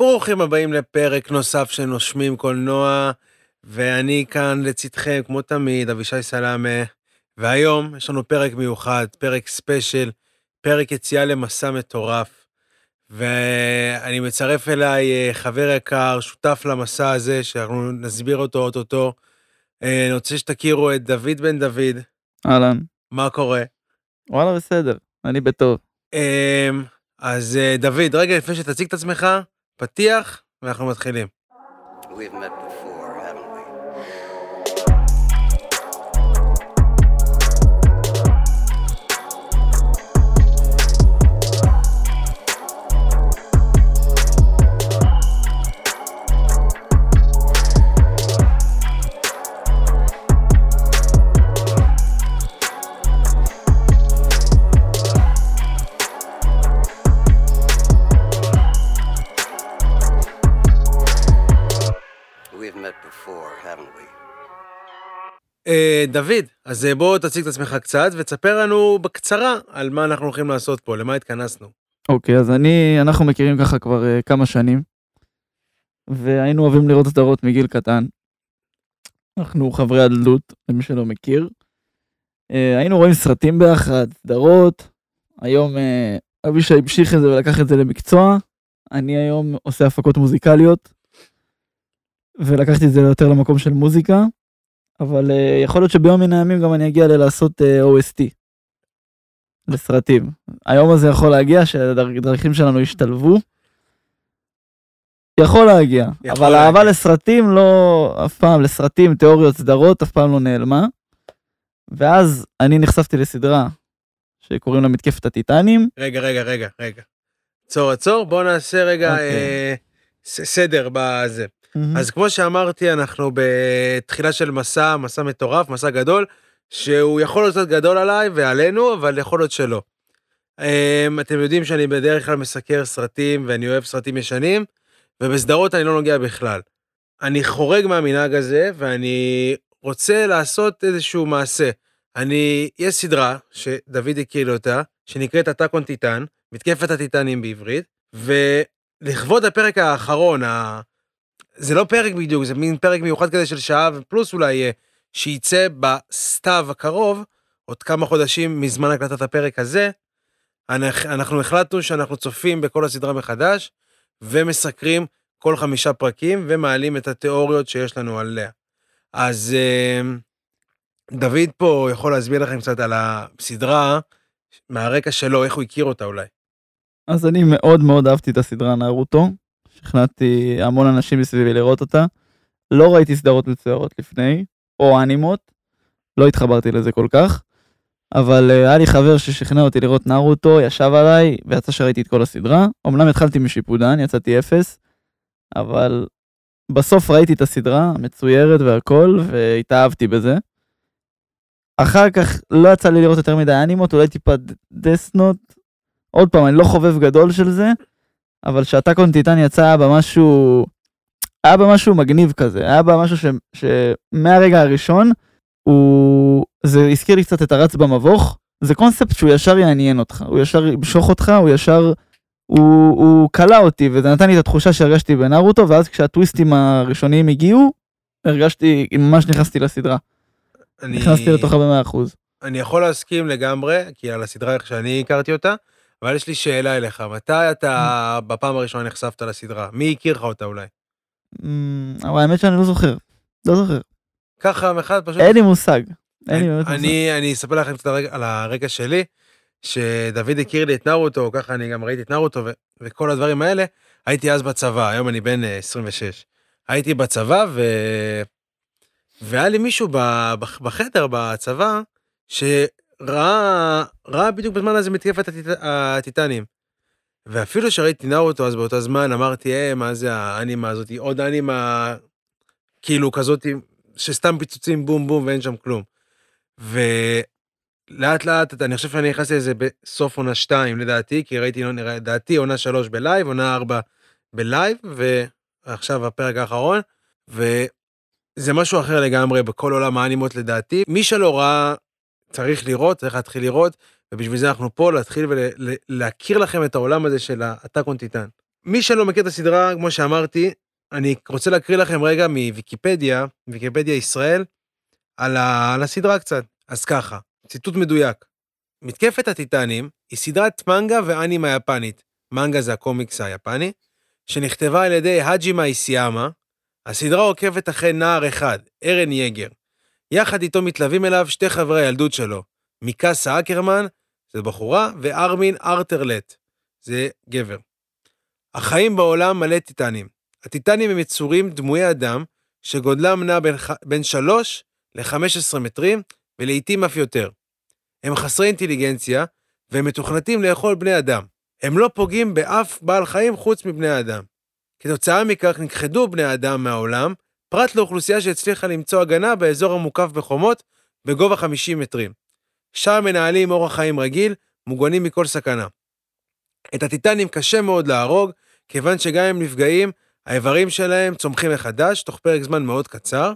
ברוכים הבאים לפרק נוסף של נושמים קולנוע, ואני כאן לצדכם, כמו תמיד, אבישי סלאמה, והיום יש לנו פרק מיוחד, פרק ספיישל, פרק יציאה למסע מטורף, ואני מצרף אליי אה, חבר יקר, שותף למסע הזה, שאנחנו נסביר אותו אוטוטו. אה, אני רוצה שתכירו את דוד בן דוד, אהלן. מה קורה? וואלה בסדר, אני בטוב. אמ, אז אה, דוד, רגע לפני שתציג את עצמך, פתיח, ואנחנו מתחילים. We've met before, דוד, אז אה, בוא תציג את עצמך קצת, ותספר לנו בקצרה על מה אנחנו הולכים לעשות פה, למה התכנסנו. אוקיי, אז אני, אנחנו מכירים ככה כבר uh, כמה שנים, והיינו אוהבים לראות סדרות מגיל קטן. אנחנו חברי ילדות, למי שלא מכיר. Uh, היינו רואים סרטים ביחד, סדרות. היום uh, אבישי המשיך את זה ולקח את זה למקצוע. אני היום עושה הפקות מוזיקליות, ולקחתי את זה יותר למקום של מוזיקה. אבל uh, יכול להיות שביום מן הימים גם אני אגיע ללעשות uh, OST לסרטים. היום הזה יכול להגיע שהדרכים שלנו ישתלבו. יכול להגיע, יכול אבל להגיע. לסרטים לא, אף פעם, לסרטים, תיאוריות, סדרות, אף פעם לא נעלמה. ואז אני נחשפתי לסדרה שקוראים לה מתקפת הטיטנים. רגע, רגע, רגע, רגע. עצור, עצור, בוא נעשה רגע אוקיי. אה, סדר בזה. אז כמו שאמרתי, אנחנו בתחילה של מסע, מסע מטורף, מסע גדול, שהוא יכול להיות קצת גדול עליי ועלינו, אבל יכול להיות שלא. אמ, אתם יודעים שאני בדרך כלל מסקר סרטים ואני אוהב סרטים ישנים, ובסדרות אני לא נוגע בכלל. אני חורג מהמנהג הזה, ואני רוצה לעשות איזשהו מעשה. אני, יש סדרה, שדוד הכיר לי אותה, שנקראת on Titan, מתקפת הטיטנים בעברית, ולכבוד הפרק האחרון. זה לא פרק בדיוק, זה מין פרק מיוחד כזה של שעה ופלוס אולי, אה, שייצא בסתיו הקרוב, עוד כמה חודשים מזמן הקלטת הפרק הזה, אנחנו, החלטנו שאנחנו צופים בכל הסדרה מחדש, ומסקרים כל חמישה פרקים, ומעלים את התיאוריות שיש לנו עליה. אז אה, דוד פה יכול להסביר לכם קצת על הסדרה, מהרקע שלו, איך הוא הכיר אותה אולי. אז אני מאוד מאוד אהבתי את הסדרה נארוטו. שכנעתי המון אנשים מסביבי לראות אותה. לא ראיתי סדרות מצוירות לפני, או אנימות. לא התחברתי לזה כל כך. אבל אה, היה לי חבר ששכנע אותי לראות נארוטו, ישב עליי, ויצא שראיתי את כל הסדרה. אמנם התחלתי משיפודן, יצאתי אפס, אבל בסוף ראיתי את הסדרה המצוירת והכל, והתאהבתי בזה. אחר כך לא יצא לי לראות יותר מדי אנימות, אולי טיפה דסנוט. עוד פעם, אני לא חובב גדול של זה, אבל כשאטאק און טיטן יצא היה בה משהו, היה בה משהו מגניב כזה, היה בה משהו ש, שמהרגע הראשון, הוא, זה הזכיר לי קצת את הרץ במבוך, זה קונספט שהוא ישר יעניין אותך, הוא ישר ימשוך אותך, הוא ישר, הוא, הוא קלע אותי, וזה נתן לי את התחושה שהרגשתי בנארוטו, ואז כשהטוויסטים הראשוניים הגיעו, הרגשתי, ממש נכנסתי לסדרה, אני... נכנסתי לתוכה במאה אחוז. אני יכול להסכים לגמרי, כי על הסדרה איך שאני הכרתי אותה, אבל יש לי שאלה אליך, מתי אתה בפעם הראשונה נחשפת לסדרה? מי הכיר לך אותה אולי? אבל האמת שאני לא זוכר, לא זוכר, ככה אחד פשוט... אין לי מושג, אין לי באמת מושג. אני, אספר לכם קצת על הרקע שלי, שדוד הכיר לי את נארוטו, ככה אני גם ראיתי את נארוטו ו- וכל הדברים האלה, הייתי אז בצבא, היום אני בן אה, 26. הייתי בצבא ו... והיה לי מישהו בחדר בצבא, שראה ראה בדיוק בזמן הזה מתקפת הטיט... הטיטנים. ואפילו שראיתי נארוטו אז באותו זמן אמרתי, אה, מה זה האנימה הזאתי, עוד אנימה כאילו כזאתי, שסתם פיצוצים בום בום ואין שם כלום. ולאט לאט, אני חושב שאני נכנסתי לזה בסוף עונה 2 לדעתי, כי ראיתי, לדעתי עונה 3 בלייב, עונה 4 בלייב, ועכשיו הפרק האחרון, וזה משהו אחר לגמרי בכל עולם האנימות לדעתי. מי שלא ראה, צריך לראות, צריך להתחיל לראות, ובשביל זה אנחנו פה, להתחיל ולהכיר לכם את העולם הזה של ה-Attack on Titan. מי שלא מכיר את הסדרה, כמו שאמרתי, אני רוצה להקריא לכם רגע מוויקיפדיה, ויקיפדיה ישראל, על, ה, על הסדרה קצת. אז ככה, ציטוט מדויק. מתקפת הטיטנים היא סדרת מנגה ואנימה יפנית, מנגה זה הקומיקס היפני, שנכתבה על ידי האג'ימה איסיאמה. הסדרה עוקבת אחרי נער אחד, ארן יגר. יחד איתו מתלווים אליו שתי חברי הילדות שלו, מיקאסה אקרמן, זה בחורה, וארמין ארטרלט, זה גבר. החיים בעולם מלא טיטנים. הטיטנים הם יצורים דמויי אדם, שגודלם נע בין, בין 3 ל-15 מטרים, ולעיתים אף יותר. הם חסרי אינטליגנציה, והם מתוכנתים לאכול בני אדם. הם לא פוגעים באף בעל חיים חוץ מבני האדם. כתוצאה מכך נכחדו בני האדם מהעולם, פרט לאוכלוסייה שהצליחה למצוא הגנה באזור המוקף בחומות בגובה 50 מטרים. שם מנהלים אורח חיים רגיל, מוגנים מכל סכנה. את הטיטנים קשה מאוד להרוג, כיוון שגם אם נפגעים, האיברים שלהם צומחים מחדש תוך פרק זמן מאוד קצר,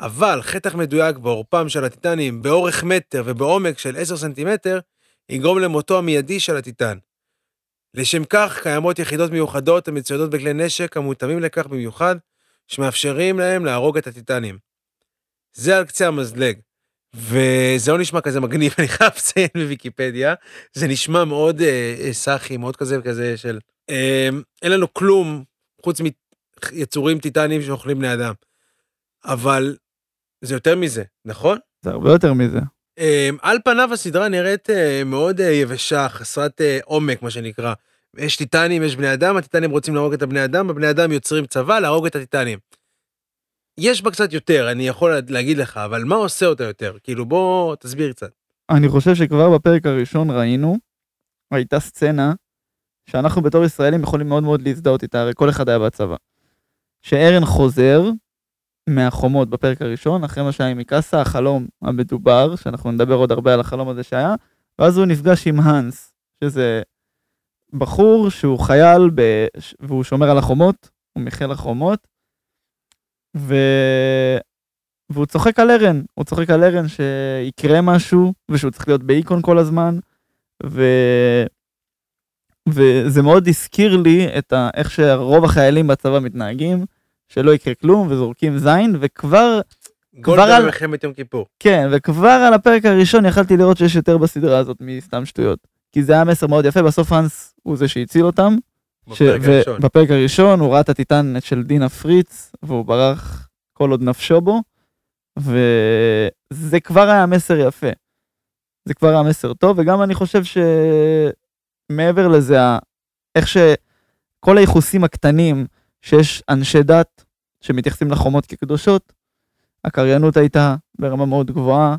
אבל חתך מדויק בעורפם של הטיטנים באורך מטר ובעומק של 10 סנטימטר, יגרום למותו המיידי של הטיטן. לשם כך קיימות יחידות מיוחדות המצוידות בכלי נשק המותאמים לכך במיוחד, שמאפשרים להם להרוג את הטיטנים. זה על קצה המזלג. וזה לא נשמע כזה מגניב, אני חייב לציין בוויקיפדיה, זה נשמע מאוד אה, אה, סאחי, מאוד כזה וכזה של... אה, אין לנו כלום חוץ מיצורים טיטניים שאוכלים בני אדם. אבל זה יותר מזה, נכון? זה הרבה יותר מזה. אה, על פניו הסדרה נראית אה, מאוד אה, יבשה, חסרת אה, עומק, מה שנקרא. יש טיטנים, יש בני אדם, הטיטנים רוצים להרוג את הבני אדם, הבני אדם יוצרים צבא להרוג את הטיטנים. יש בה קצת יותר, אני יכול להגיד לך, אבל מה עושה אותה יותר? כאילו, בוא תסביר קצת. אני חושב שכבר בפרק הראשון ראינו, הייתה סצנה שאנחנו בתור ישראלים יכולים מאוד מאוד להזדהות איתה, הרי כל אחד היה בצבא. שארן חוזר מהחומות בפרק הראשון, אחרי מה שהיה עם מיקאסה, החלום המדובר, שאנחנו נדבר עוד הרבה על החלום הזה שהיה, ואז הוא נפגש עם האנס, שזה בחור שהוא חייל ב... והוא שומר על החומות, הוא מחיל החומות, ו... והוא צוחק על ארן, הוא צוחק על ארן שיקרה משהו, ושהוא צריך להיות באיקון כל הזמן, ו... וזה מאוד הזכיר לי את ה... איך שרוב החיילים בצבא מתנהגים, שלא יקרה כלום, וזורקים זין, וכבר... כבר על... במלחמת יום כיפור. כן, וכבר על הפרק הראשון יכלתי לראות שיש יותר בסדרה הזאת מסתם שטויות. כי זה היה מסר מאוד יפה, בסוף האנס הוא זה שהציל אותם. בפרק ש... הראשון. בפרק הראשון הוא ראה את הטיטן של דינה פריץ, והוא ברח כל עוד נפשו בו, וזה כבר היה מסר יפה. זה כבר היה מסר טוב, וגם אני חושב שמעבר לזה, איך שכל הייחוסים הקטנים, שיש אנשי דת שמתייחסים לחומות כקדושות, הקריינות הייתה ברמה מאוד גבוהה.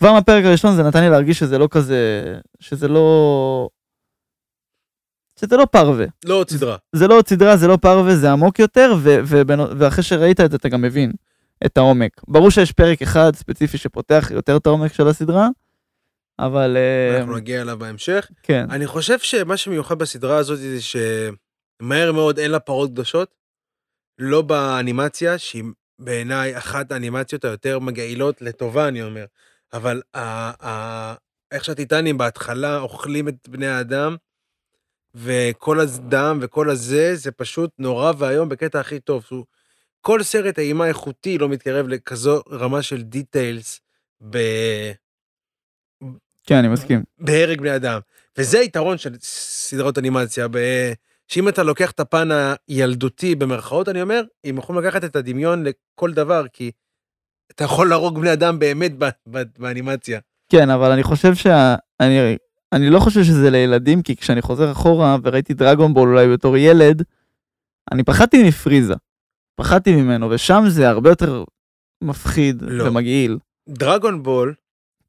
כבר מהפרק הראשון זה נתן לי להרגיש שזה לא כזה, שזה לא... שזה לא פרווה. לא עוד סדרה. זה לא עוד סדרה, זה לא פרווה, זה עמוק יותר, ו- ו- ואחרי שראית את זה אתה גם מבין את העומק. ברור שיש פרק אחד ספציפי שפותח יותר את העומק של הסדרה, אבל... אנחנו נגיע אליו בהמשך. כן. אני חושב שמה שמיוחד בסדרה הזאת זה שמהר מאוד אין לה פרות קדושות, לא באנימציה, שהיא בעיניי אחת האנימציות היותר מגעילות לטובה, אני אומר. אבל ה- ה- איך שהטיטנים בהתחלה אוכלים את בני האדם, וכל הדם וכל הזה, זה פשוט נורא ואיום בקטע הכי טוב. כל סרט אימה איכותי לא מתקרב לכזו רמה של דיטיילס ב... כן, אני מסכים. בהרג בני אדם. וזה היתרון של סדרות אנימציה, ב... שאם אתה לוקח את הפן הילדותי במרכאות, אני אומר, הם יכולים לקחת את הדמיון לכל דבר, כי אתה יכול להרוג בני אדם באמת באנימציה. כן, אבל אני חושב שה... אני, אני לא חושב שזה לילדים, כי כשאני חוזר אחורה וראיתי דרגון בול אולי בתור ילד, אני פחדתי מפריזה. פחדתי ממנו, ושם זה הרבה יותר מפחיד לא. ומגעיל. דרגון בול,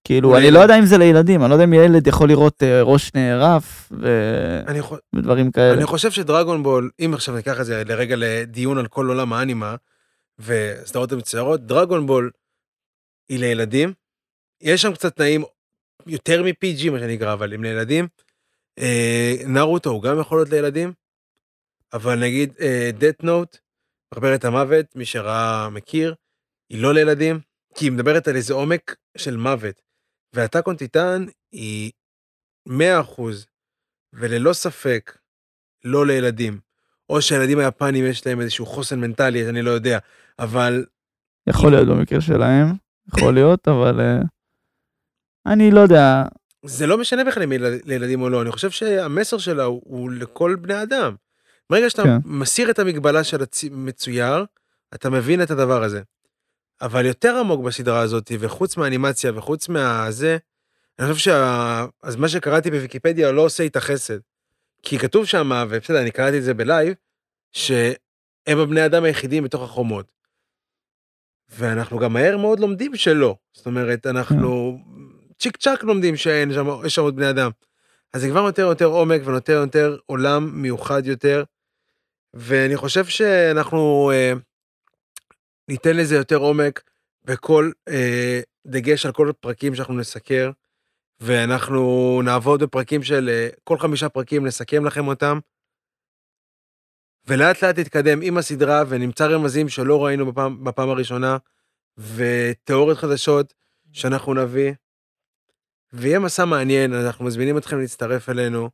כאילו, אני לא יודע אם זה לילדים, אני לא יודע אם ילד יכול לראות אה, ראש נערף ו... חו... ודברים כאלה. אני חושב שדרגון בול, אם עכשיו ניקח את זה לרגע לדיון על כל עולם האנימה וסדרות המצוירות, דרגון בול היא לילדים. יש שם קצת תנאים יותר מ-PG מה שנקרא, אבל עם לילדים. אה, נרוטו הוא גם יכול להיות לילדים, אבל נגיד דט נוט, מחברת המוות, מי שראה מכיר, היא לא לילדים, כי היא מדברת על איזה עומק של מוות. והטאקון טיטן היא 100% וללא ספק לא לילדים. או שהילדים היפנים יש להם איזשהו חוסן מנטלי, אני לא יודע, אבל יכול להיות במקרה שלהם, יכול להיות, אבל אה, אני לא יודע, זה לא משנה בכלל אם ילד- לילדים או לא, אני חושב שהמסר שלה הוא, הוא לכל בני אדם. ברגע שאתה כן. מסיר את המגבלה של המצויר, אתה מבין את הדבר הזה. אבל יותר עמוק בסדרה הזאת, וחוץ מהאנימציה וחוץ מהזה, אני חושב שה... אז מה שקראתי בוויקיפדיה לא עושה איתה חסד. כי כתוב שם, ובסדר, אני קראתי את זה בלייב, שהם הבני אדם היחידים בתוך החומות. ואנחנו גם מהר מאוד לומדים שלא. זאת אומרת, אנחנו צ'יק צ'אק לומדים שאין שם, יש שם עוד בני אדם. אז זה כבר נותן יותר עומק ונותן יותר עולם מיוחד יותר. ואני חושב שאנחנו אה, ניתן לזה יותר עומק בכל אה, דגש על כל הפרקים שאנחנו נסקר. ואנחנו נעבוד בפרקים של אה, כל חמישה פרקים, נסכם לכם אותם. ולאט לאט נתקדם עם הסדרה ונמצא רמזים שלא ראינו בפעם, בפעם הראשונה, ותיאוריות חדשות שאנחנו נביא. ויהיה מסע מעניין, אנחנו מזמינים אתכם להצטרף אלינו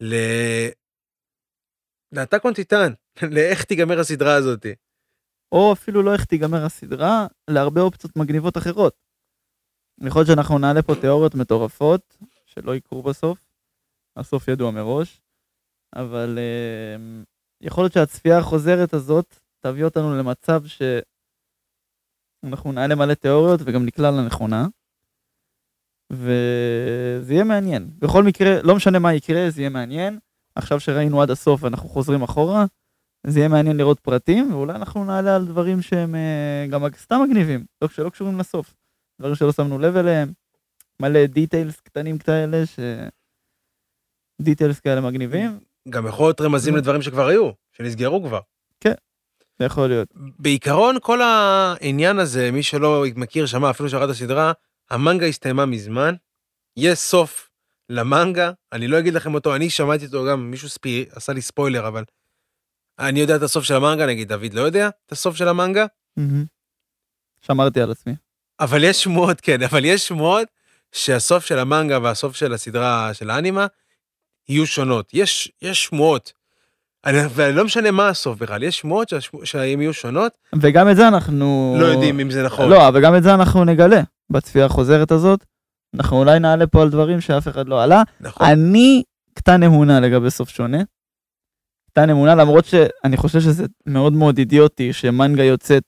ל... לאטאק און טיטן, לאיך תיגמר הסדרה הזאת. או אפילו לא איך תיגמר הסדרה, להרבה אופציות מגניבות אחרות. יכול להיות שאנחנו נעלה פה תיאוריות מטורפות, שלא יקרו בסוף, הסוף ידוע מראש, אבל אה, יכול להיות שהצפייה החוזרת הזאת תביא אותנו למצב שאנחנו נעלה מלא תיאוריות וגם נקלע לנכונה. וזה יהיה מעניין. בכל מקרה, לא משנה מה יקרה, זה יהיה מעניין. עכשיו שראינו עד הסוף ואנחנו חוזרים אחורה, זה יהיה מעניין לראות פרטים, ואולי אנחנו נעלה על דברים שהם אה, גם סתם מגניבים, לא, שלא קשורים לסוף. דברים שלא שמנו לב אליהם, מלא דיטיילס קטנים כאלה, ש... דיטיילס כאלה מגניבים, גם יכול להיות רמזים לדברים שכבר היו, שנסגרו כבר. זה יכול להיות. בעיקרון, כל העניין הזה, מי שלא מכיר, שמע, אפילו שראה את הסדרה, המנגה הסתיימה מזמן, יש סוף למנגה, אני לא אגיד לכם אותו, אני שמעתי אותו גם, מישהו ספי, עשה לי ספוילר, אבל אני יודע את הסוף של המנגה, נגיד דוד לא יודע את הסוף של המנגה, מהמם. שמרתי על עצמי. אבל יש שמועות, כן, אבל יש שמועות שהסוף של המנגה והסוף של הסדרה של האנימה יהיו שונות. יש, יש שמועות. אני, ולא משנה מה הסוף בכלל, יש שמועות שהן יהיו שונות, וגם את זה אנחנו... לא יודעים אם זה נכון. לא, אבל גם את זה אנחנו נגלה בצפייה החוזרת הזאת. אנחנו אולי נעלה פה על דברים שאף אחד לא עלה. נכון. אני קטן אמונה לגבי סוף שונה. קטן אמונה, למרות שאני חושב שזה מאוד מאוד אידיוטי שמנגה יוצאת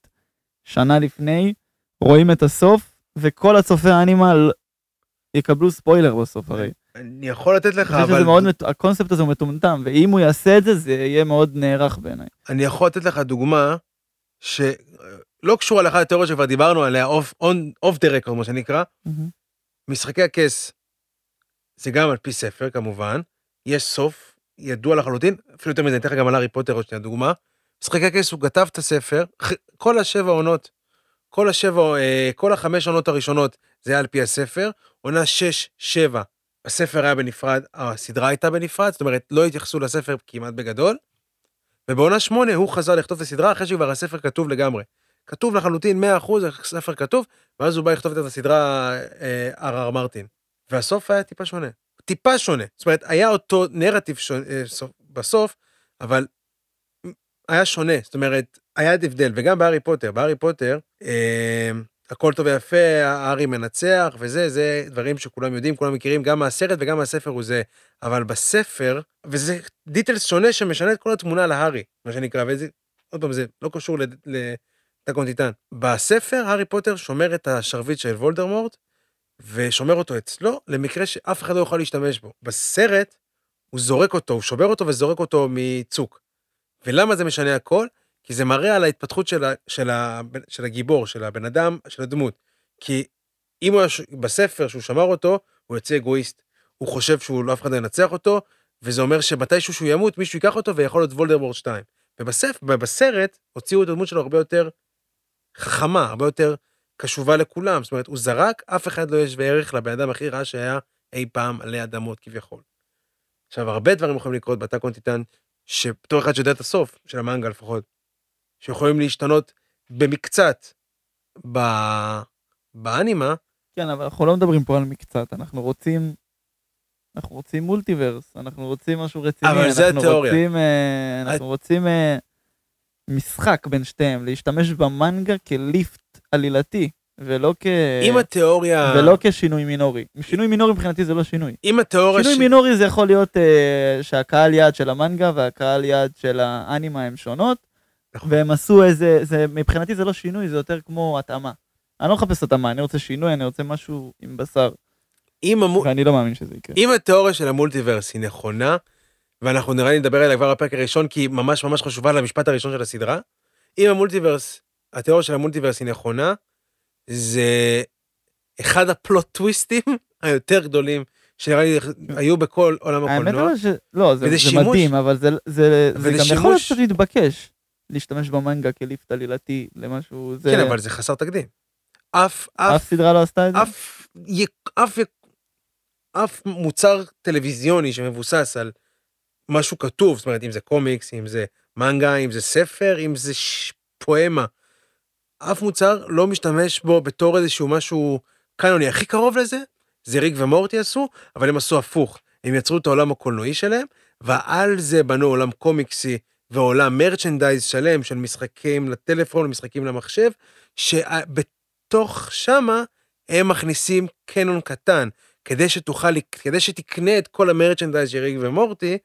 שנה לפני, רואים את הסוף, וכל הצופי האנימה ל- יקבלו ספוילר בסוף הרי. אני יכול לתת לך, אני חושב אבל שזה מאוד, הקונספט הזה הוא מטומטם, ואם הוא יעשה את זה, זה יהיה מאוד נערך בעיניי. אני יכול לתת לך דוגמה שלא קשורה לאחת התיאוריות שכבר דיברנו עליה, off, the record, מה שנקרא, משחקי הכס, זה גם על פי ספר כמובן, יש סוף, ידוע לחלוטין, אפילו יותר מזה, אני אתן לך גם על הארי פוטר עוד שנייה דוגמה. משחקי הכס, הוא כתב את הספר, כל השבע עונות, כל השבע, אה, כל החמש עונות הראשונות, זה היה על פי הספר, עונה שש, שבע, הספר היה בנפרד, הסדרה הייתה בנפרד, זאת אומרת, לא התייחסו לספר כמעט בגדול, ובעונה שמונה הוא חזר לכתוב את הסדרה אחרי שכבר הספר כתוב לגמרי. כתוב לחלוטין 100%, הספר כתוב, ואז הוא בא לכתוב את הסדרה אר.אר מרטין. והסוף היה טיפה שונה. טיפה שונה. זאת אומרת, היה אותו נרטיב שונה, אה, סוף- בסוף, אבל היה שונה. זאת אומרת, היה הבדל. וגם בהארי פוטר, בהארי פוטר, אה, הכל טוב ויפה, הארי מנצח וזה, זה דברים שכולם יודעים, כולם מכירים, גם מהסרט וגם מהספר הוא זה. אבל בספר, וזה דיטלס שונה שמשנה את כל התמונה להארי, מה שנקרא, וזה, עוד פעם, זה לא קשור לטקון טיטן. בספר, הארי פוטר שומר את השרביט של וולדרמורט, ושומר אותו אצלו, למקרה שאף אחד לא יוכל להשתמש בו. בסרט, הוא זורק אותו, הוא שובר אותו וזורק אותו מצוק. ולמה זה משנה הכל? כי זה מראה על ההתפתחות של, ה, של, ה, של הגיבור, של הבן אדם, של הדמות. כי אם הוא, יש- בספר שהוא שמר אותו, הוא יוצא אגואיסט. הוא חושב שהוא לא אף אחד לא ינצח אותו, וזה אומר שמתישהו שהוא ימות, מישהו ייקח אותו ויכול להיות וולדרמורט 2. ובסף, בסרט, הוציאו את הדמות שלו הרבה יותר חכמה, הרבה יותר קשובה לכולם. זאת אומרת, הוא זרק, אף אחד לא יש שווה ערך לבן אדם הכי רע שהיה אי פעם עלי אדמות כביכול. עכשיו, הרבה דברים יכולים לקרות באתק און טיטן, שבתור אחד שיודע את הסוף, של המנגה לפחות, שיכולים להשתנות במקצת ב... באנימה, כן, אבל אנחנו לא מדברים פה על מקצת, אנחנו רוצים... אנחנו רוצים מולטיברס, אנחנו רוצים משהו רציני, אבל זה אנחנו התיאוריה. רוצים, אה, אנחנו את- רוצים אה, משחק בין שתיהם, להשתמש במנגה כליפט עלילתי, ולא כ... אם התיאוריה... ולא כשינוי מינורי. שינוי מינורי מבחינתי זה לא שינוי. אם התיאוריה... שינוי ש- מינורי זה יכול להיות אה, שהקהל יעד של המנגה והקהל יעד של האנימה הם שונות. והם עשו איזה, זה, מבחינתי זה לא שינוי, זה יותר כמו התאמה. אני לא מחפש התאמה, אני רוצה שינוי, אני רוצה משהו עם בשר, אם המו- ואני לא מאמין שזה יקרה. אם התיאוריה של המולטיברס היא נכונה, ואנחנו נראה לי נדבר עליה כבר בפרק הראשון, כי היא ממש ממש חשובה למשפט הראשון של הסדרה, אם המולטיברס, התיאוריה של המולטיברס היא נכונה, זה אחד הפלוט טוויסטים היותר גדולים שנראה לי היו בכל עולם האמת הקולנוע. אבל ש... לא, זה, זה שימוש- מדהים, אבל זה, זה, זה גם יכול להיות שימוש- קצת להתבקש, להשתמש במנגה כליפט עלילתי למשהו, זה... כן, אבל זה חסר תקדים. אף, אף אף, סדרה לא עשתה את זה? אף, אף, אף מוצר טלוויזיוני שמבוסס על משהו כתוב, זאת אומרת, אם זה קומיקס, אם זה מנגה, אם זה ספר, אם זה ש... פואמה. אף מוצר לא משתמש בו בתור איזשהו משהו קאנוני. הכי קרוב לזה, זה ריק ומורטי עשו, אבל הם עשו הפוך. הם יצרו את העולם הקולנועי שלהם, ועל זה בנו עולם קומיקסי ועולם מרצ'נדייז שלם של משחקים לטלפון, משחקים למחשב, שבתוך שמה הם מכניסים קנון קטן, כדי שתוכל, כדי שתקנה את כל המרצ'נדייז של ריק ומורטי,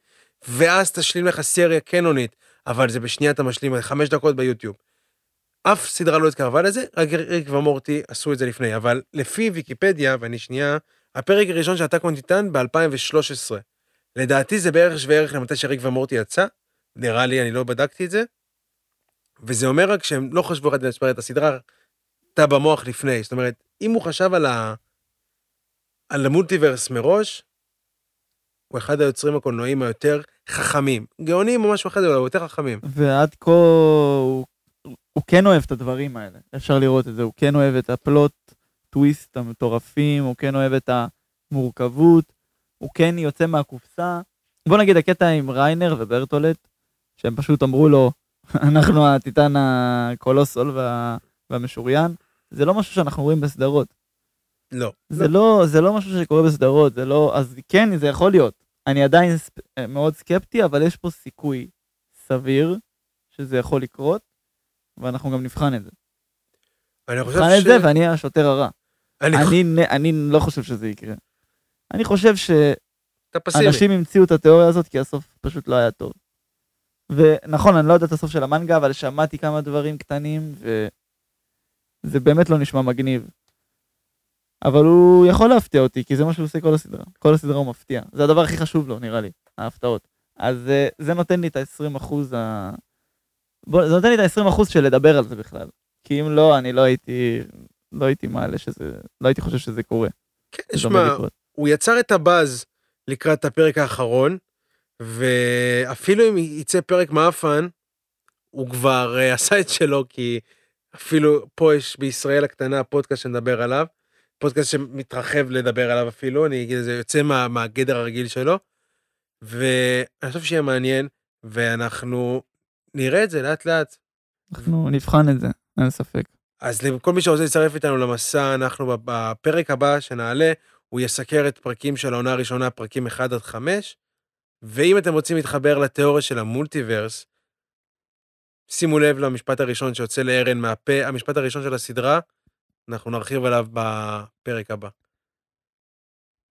ואז תשלים לך סריה קנונית, אבל זה בשנייה אתה משלים, חמש דקות ביוטיוב. אף סדרה לא התקרבה לזה, רק ריק ומורטי עשו את זה לפני, אבל לפי ויקיפדיה, ואני שנייה, הפרק הראשון של הטאק און טיטן ב-2013. לדעתי זה בערך שווה ערך למתי שריק ומורטי יצא, נראה לי, אני לא בדקתי את זה. וזה אומר רק שהם לא חשבו אחד להספר את הסדרה, הייתה במוח לפני. זאת אומרת, אם הוא חשב על, ה... על המולטיברס מראש, הוא אחד היוצרים הקולנועיים היותר חכמים. גאונים או משהו אחר, אבל הוא יותר חכמים. ועד כה הוא, הוא כן אוהב את הדברים האלה, אפשר לראות את זה, הוא כן אוהב את הפלוט טוויסט המטורפים, הוא כן אוהב את המורכבות, הוא כן יוצא מהקופסה. בוא נגיד הקטע עם ריינר וברטולט, שהם פשוט אמרו לו, אנחנו הטיטן הקולוסול וה, והמשוריין, זה לא משהו שאנחנו רואים בסדרות. לא. זה לא, זה לא משהו שקורה בסדרות, זה לא, אז כן, זה יכול להיות. אני עדיין ספ... מאוד סקפטי, אבל יש פה סיכוי סביר שזה יכול לקרות, ואנחנו גם נבחן את זה. אני חושב נבחן את זה ואני השוטר הרע. אני... אני, אני לא חושב שזה יקרה. אני חושב. שאנשים המציאו את התיאוריה הזאת כי הסוף פשוט לא היה טוב. ונכון, אני לא יודע את הסוף של המנגה, אבל שמעתי כמה דברים קטנים, וזה באמת לא נשמע מגניב. אבל הוא יכול להפתיע אותי, כי זה מה שהוא עושה כל הסדרה. כל הסדרה הוא מפתיע. זה הדבר הכי חשוב לו, נראה לי, ההפתעות. אז אה, זה נותן לי את ה-20 אחוז ה... בוא, זה נותן לי את ה-20 אחוז של לדבר על זה בכלל. כי אם לא, אני לא הייתי, לא הייתי מעלה שזה, לא הייתי חושב שזה קורה. כן, שמע. הוא יצר את הבאז לקראת הפרק האחרון, ואפילו אם יצא פרק מאפן, הוא כבר אה, עשה את שלו, כי אפילו פה יש בישראל הקטנה פודקאסט שנדבר עליו, פודקאסט שמתרחב לדבר עליו אפילו, אני אגיד, זה יוצא מה, מהגדר הרגיל שלו, ואני חושב שיהיה מעניין, ואנחנו נראה את זה לאט לאט. אנחנו נבחן את זה, אין ספק. אז לכל מי שרוצה להצטרף איתנו למסע, אנחנו בפרק הבא שנעלה, הוא יסקר את פרקים של העונה הראשונה, פרקים 1 עד 5, ואם אתם רוצים להתחבר לתיאוריה של המולטיברס, שימו לב למשפט הראשון שיוצא לארן מהפה, המשפט הראשון של הסדרה, אנחנו נרחיב עליו בפרק הבא.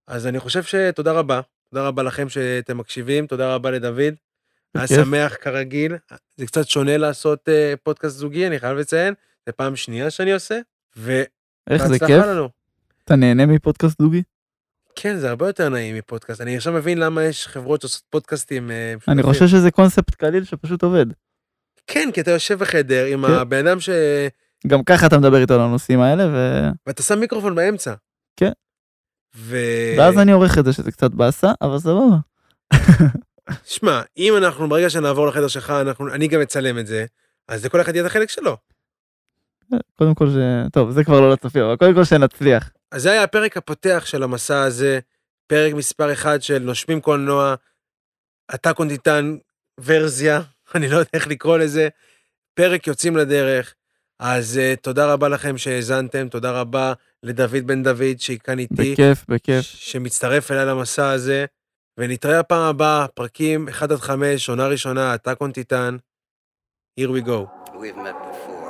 אז אני חושב שתודה רבה, תודה רבה לכם שאתם מקשיבים, תודה רבה לדוד. היה. שמח כרגיל, זה קצת שונה לעשות uh, פודקאסט זוגי, אני חייב לציין, זה פעם שנייה שאני עושה, איך זה ובהצלחה כיף? לנו. אתה נהנה מפודקאסט דוגי? כן, זה הרבה יותר נעים מפודקאסט. אני עכשיו מבין למה יש חברות שעושות פודקאסטים אה, אני. חושב שזה קונספט קליל שפשוט עובד. כן, כי אתה יושב בחדר עם כן. הבן אדם ש... גם ככה אתה מדבר איתו על הנושאים האלה, ו... ואתה שם מיקרופון באמצע. כן. ו... ואז אני עורך את זה שזה קצת באסה, אבל סבבה. שמע, אם אנחנו, ברגע שנעבור לחדר שלך, אנחנו, אני גם אצלם את זה, אז לכל אחד יהיה את החלק שלו. קודם כל ש... טוב, זה כבר לא לצופים, אבל קודם כל שנצליח. אז זה היה הפרק הפותח של המסע הזה, פרק מספר אחד של נושמים קולנוע, אתה קונדיטן ורזיה, אני לא יודע איך לקרוא לזה, פרק יוצאים לדרך. אז uh, תודה רבה לכם שהאזנתם, תודה רבה לדוד בן דוד, שהיא כאן איתי, בכיף, בכיף. שמצטרף אליי למסע הזה, ונתראה הפעם הבאה, פרקים 1 עד 5, עונה ראשונה, הטאק און טיטן. Here we go. We've met before,